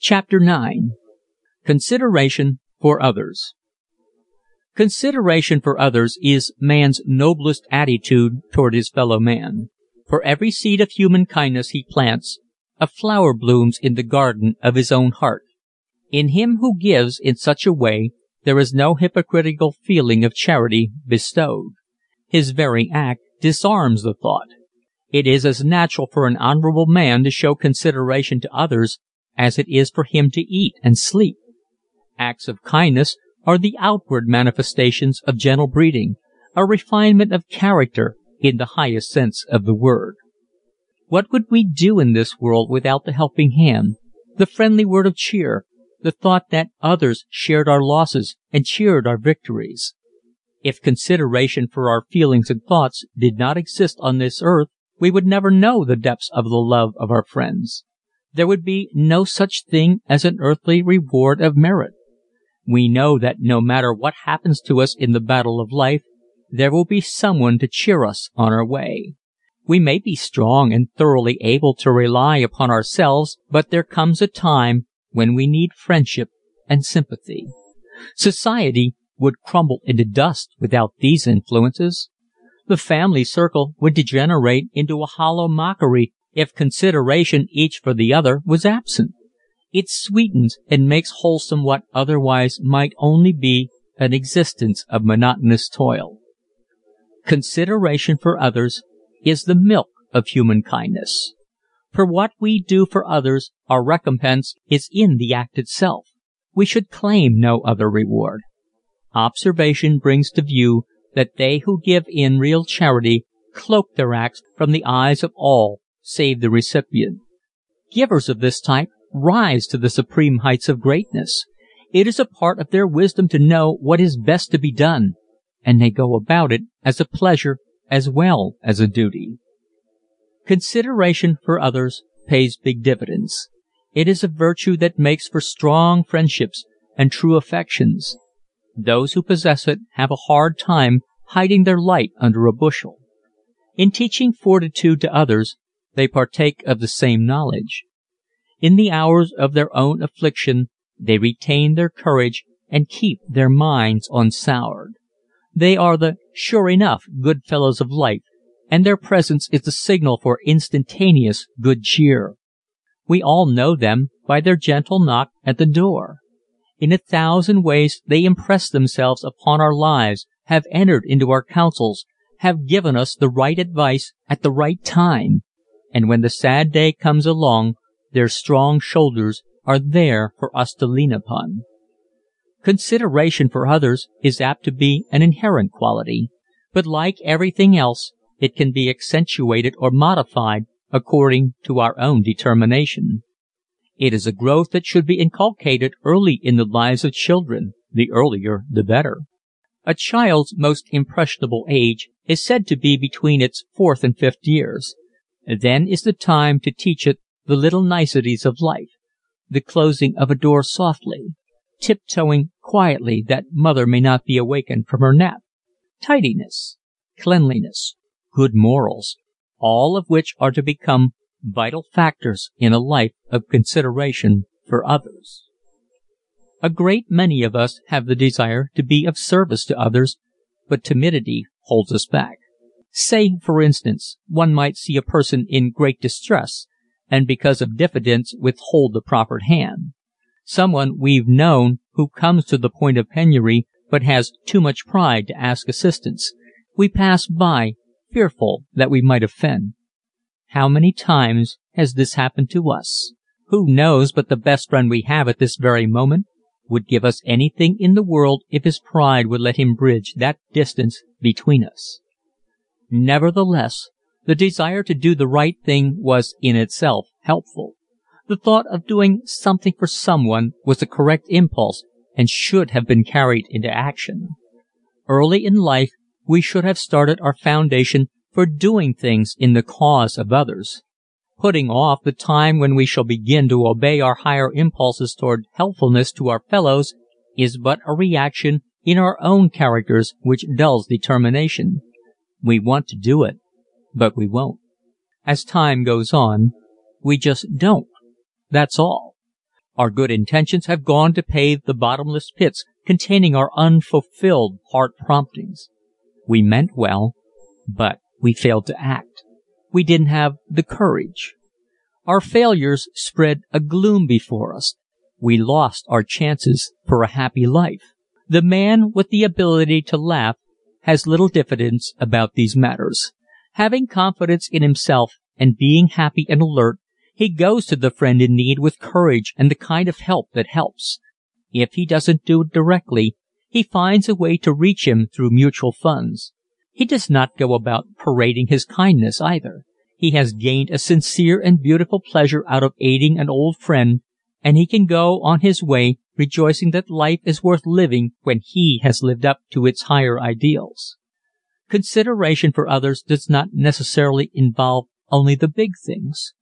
CHAPTER IX CONSIDERATION FOR OTHERS Consideration for others is man's noblest attitude toward his fellow man. For every seed of human kindness he plants a flower blooms in the garden of his own heart. In him who gives in such a way there is no hypocritical feeling of charity bestowed. His very act disarms the thought. It is as natural for an honorable man to show consideration to others as it is for him to eat and sleep. Acts of kindness are the outward manifestations of gentle breeding a refinement of character in the highest sense of the word. What would we do in this world without the helping hand, the friendly word of cheer, the thought that others shared our losses and cheered our victories? If consideration for our feelings and thoughts did not exist on this earth we would never know the depths of the love of our friends. There would be no such thing as an earthly reward of merit. We know that no matter what happens to us in the battle of life there will be someone to cheer us on our way. We may be strong and thoroughly able to rely upon ourselves but there comes a time when we need friendship and sympathy. Society would crumble into dust without these influences. The family circle would degenerate into a hollow mockery if consideration each for the other was absent. It sweetens and makes wholesome what otherwise might only be an existence of monotonous toil. Consideration for others is the milk of human kindness. For what we do for others our recompense is in the act itself. We should claim no other reward. Observation brings to view that they who give in real charity cloak their acts from the eyes of all save the recipient. Givers of this type rise to the supreme heights of greatness. It is a part of their wisdom to know what is best to be done and they go about it as a pleasure as well as a duty. Consideration for others pays big dividends. It is a virtue that makes for strong friendships and true affections. Those who possess it have a hard time hiding their light under a bushel. In teaching fortitude to others they partake of the same knowledge. In the hours of their own affliction they retain their courage and keep their minds unsoured. They are the "sure enough" good fellows of life and their presence is the signal for instantaneous good cheer. We all know them by their gentle knock at the door. In a thousand ways they impress themselves upon our lives, have entered into our councils, have given us the right advice at the right time and when the sad day comes along their strong shoulders are there for us to lean upon. Consideration for others is apt to be an inherent quality, but like everything else it can be accentuated or modified according to our own determination. It is a growth that should be inculcated early in the lives of children the earlier the better. A child's most impressionable age is said to be between its fourth and fifth years. Then is the time to teach it the little niceties of life the closing of a door softly tiptoeing quietly that mother may not be awakened from her nap tidiness cleanliness good morals all of which are to become vital factors in a life of consideration for others. A great many of us have the desire to be of service to others but timidity holds us back. Say, for instance, one might see a person in great distress and because of diffidence withhold the proffered hand. Someone we've known who comes to the point of penury but has too much pride to ask assistance. We pass by, fearful that we might offend. How many times has this happened to us? Who knows but the best friend we have at this very moment would give us anything in the world if his pride would let him bridge that distance between us. Nevertheless, the desire to do the right thing was in itself helpful. The thought of doing something for someone was a correct impulse and should have been carried into action. Early in life we should have started our foundation for doing things in the cause of others. Putting off the time when we shall begin to obey our higher impulses toward helpfulness to our fellows is but a reaction in our own characters which dulls determination. We want to do it, but we won't. As time goes on, we just don't. That's all. Our good intentions have gone to pave the bottomless pits containing our unfulfilled heart promptings. We meant well, but we failed to act. We didn't have the courage. Our failures spread a gloom before us. We lost our chances for a happy life. The man with the ability to laugh has little diffidence about these matters. Having confidence in himself and being happy and alert, he goes to the friend in need with courage and the kind of help that helps. If he doesn't do it directly, he finds a way to reach him through mutual funds. He does not go about parading his kindness either. He has gained a sincere and beautiful pleasure out of aiding an old friend and he can go on his way rejoicing that life is worth living when he has lived up to its higher ideals. Consideration for others does not necessarily involve only the big things.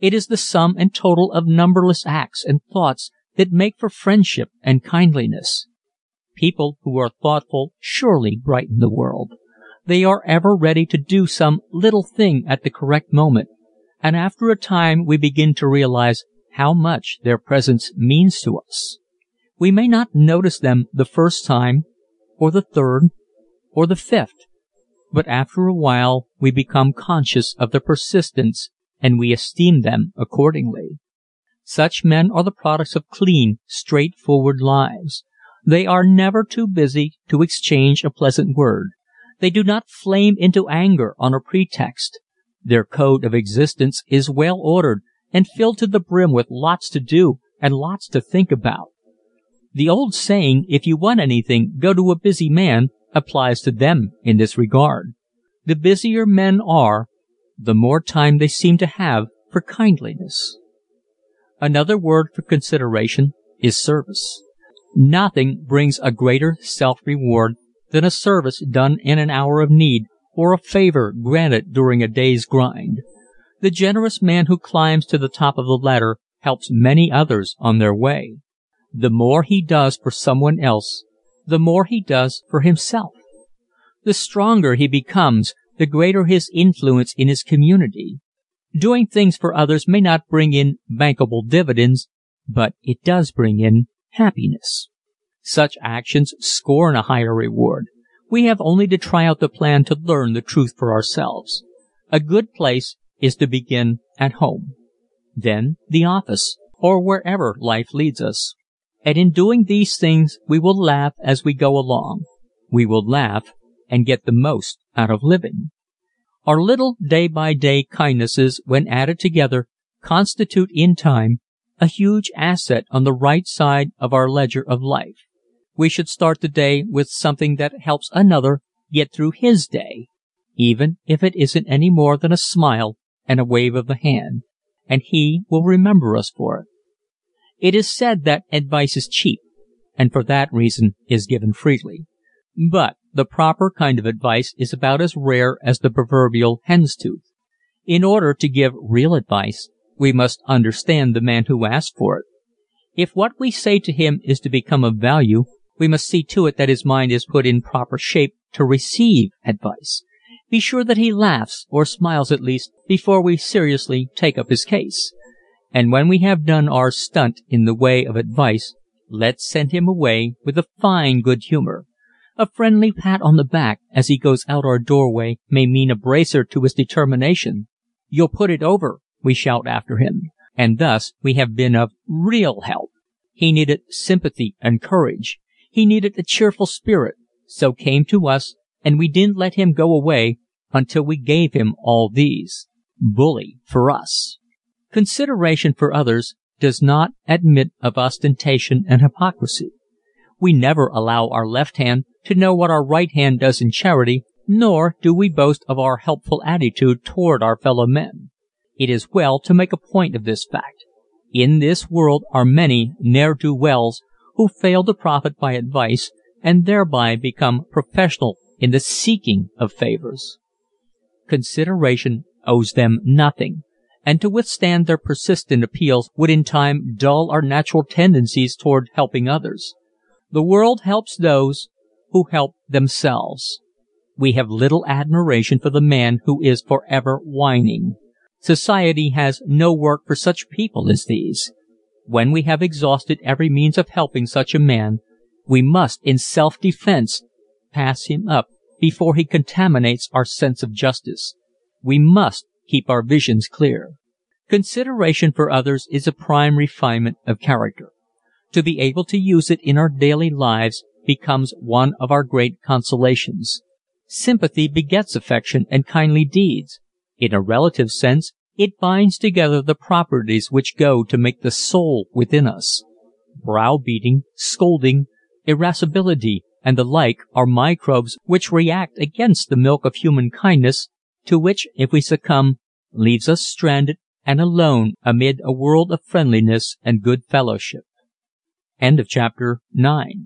It is the sum and total of numberless acts and thoughts that make for friendship and kindliness. People who are thoughtful surely brighten the world. They are ever ready to do some little thing at the correct moment, and after a time we begin to realize how much their presence means to us. We may not notice them the first time, or the third, or the fifth, but after a while we become conscious of their persistence and we esteem them accordingly. Such men are the products of clean, straightforward lives. They are never too busy to exchange a pleasant word. They do not flame into anger on a pretext. Their code of existence is well ordered and filled to the brim with lots to do and lots to think about. The old saying, if you want anything, go to a busy man, applies to them in this regard. The busier men are, the more time they seem to have for kindliness. Another word for consideration is service. Nothing brings a greater self reward than a service done in an hour of need or a favor granted during a day's grind. The generous man who climbs to the top of the ladder helps many others on their way. The more he does for someone else, the more he does for himself. The stronger he becomes, the greater his influence in his community. Doing things for others may not bring in bankable dividends, but it does bring in happiness. Such actions scorn a higher reward. We have only to try out the plan to learn the truth for ourselves. A good place is to begin at home. Then the office, or wherever life leads us. And in doing these things we will laugh as we go along. We will laugh and get the most out of living. Our little day by day kindnesses when added together constitute in time a huge asset on the right side of our ledger of life we should start the day with something that helps another get through his day, even if it isn't any more than a smile and a wave of the hand, and he will remember us for it. It is said that advice is cheap, and for that reason is given freely. But the proper kind of advice is about as rare as the proverbial hen's tooth. In order to give real advice, we must understand the man who asks for it. If what we say to him is to become of value, we must see to it that his mind is put in proper shape to receive advice. Be sure that he laughs, or smiles at least, before we seriously take up his case. And when we have done our stunt in the way of advice, let's send him away with a fine good humor. A friendly pat on the back as he goes out our doorway may mean a bracer to his determination. You'll put it over, we shout after him. And thus we have been of real help. He needed sympathy and courage. He needed a cheerful spirit, so came to us and we didn't let him go away until we gave him all these. Bully for us. Consideration for others does not admit of ostentation and hypocrisy. We never allow our left hand to know what our right hand does in charity, nor do we boast of our helpful attitude toward our fellow men. It is well to make a point of this fact. In this world are many ne'er-do-wells who fail to profit by advice and thereby become professional in the seeking of favors. Consideration owes them nothing, and to withstand their persistent appeals would in time dull our natural tendencies toward helping others. The world helps those who help themselves. We have little admiration for the man who is forever whining. Society has no work for such people as these. When we have exhausted every means of helping such a man we must in self defense pass him up before he contaminates our sense of justice. We must keep our visions clear. Consideration for others is a prime refinement of character. To be able to use it in our daily lives becomes one of our great consolations. Sympathy begets affection and kindly deeds. In a relative sense it binds together the properties which go to make the soul within us. Browbeating, scolding, irascibility and the like are microbes which react against the milk of human kindness, to which, if we succumb, leaves us stranded and alone amid a world of friendliness and good fellowship. CHAPTER X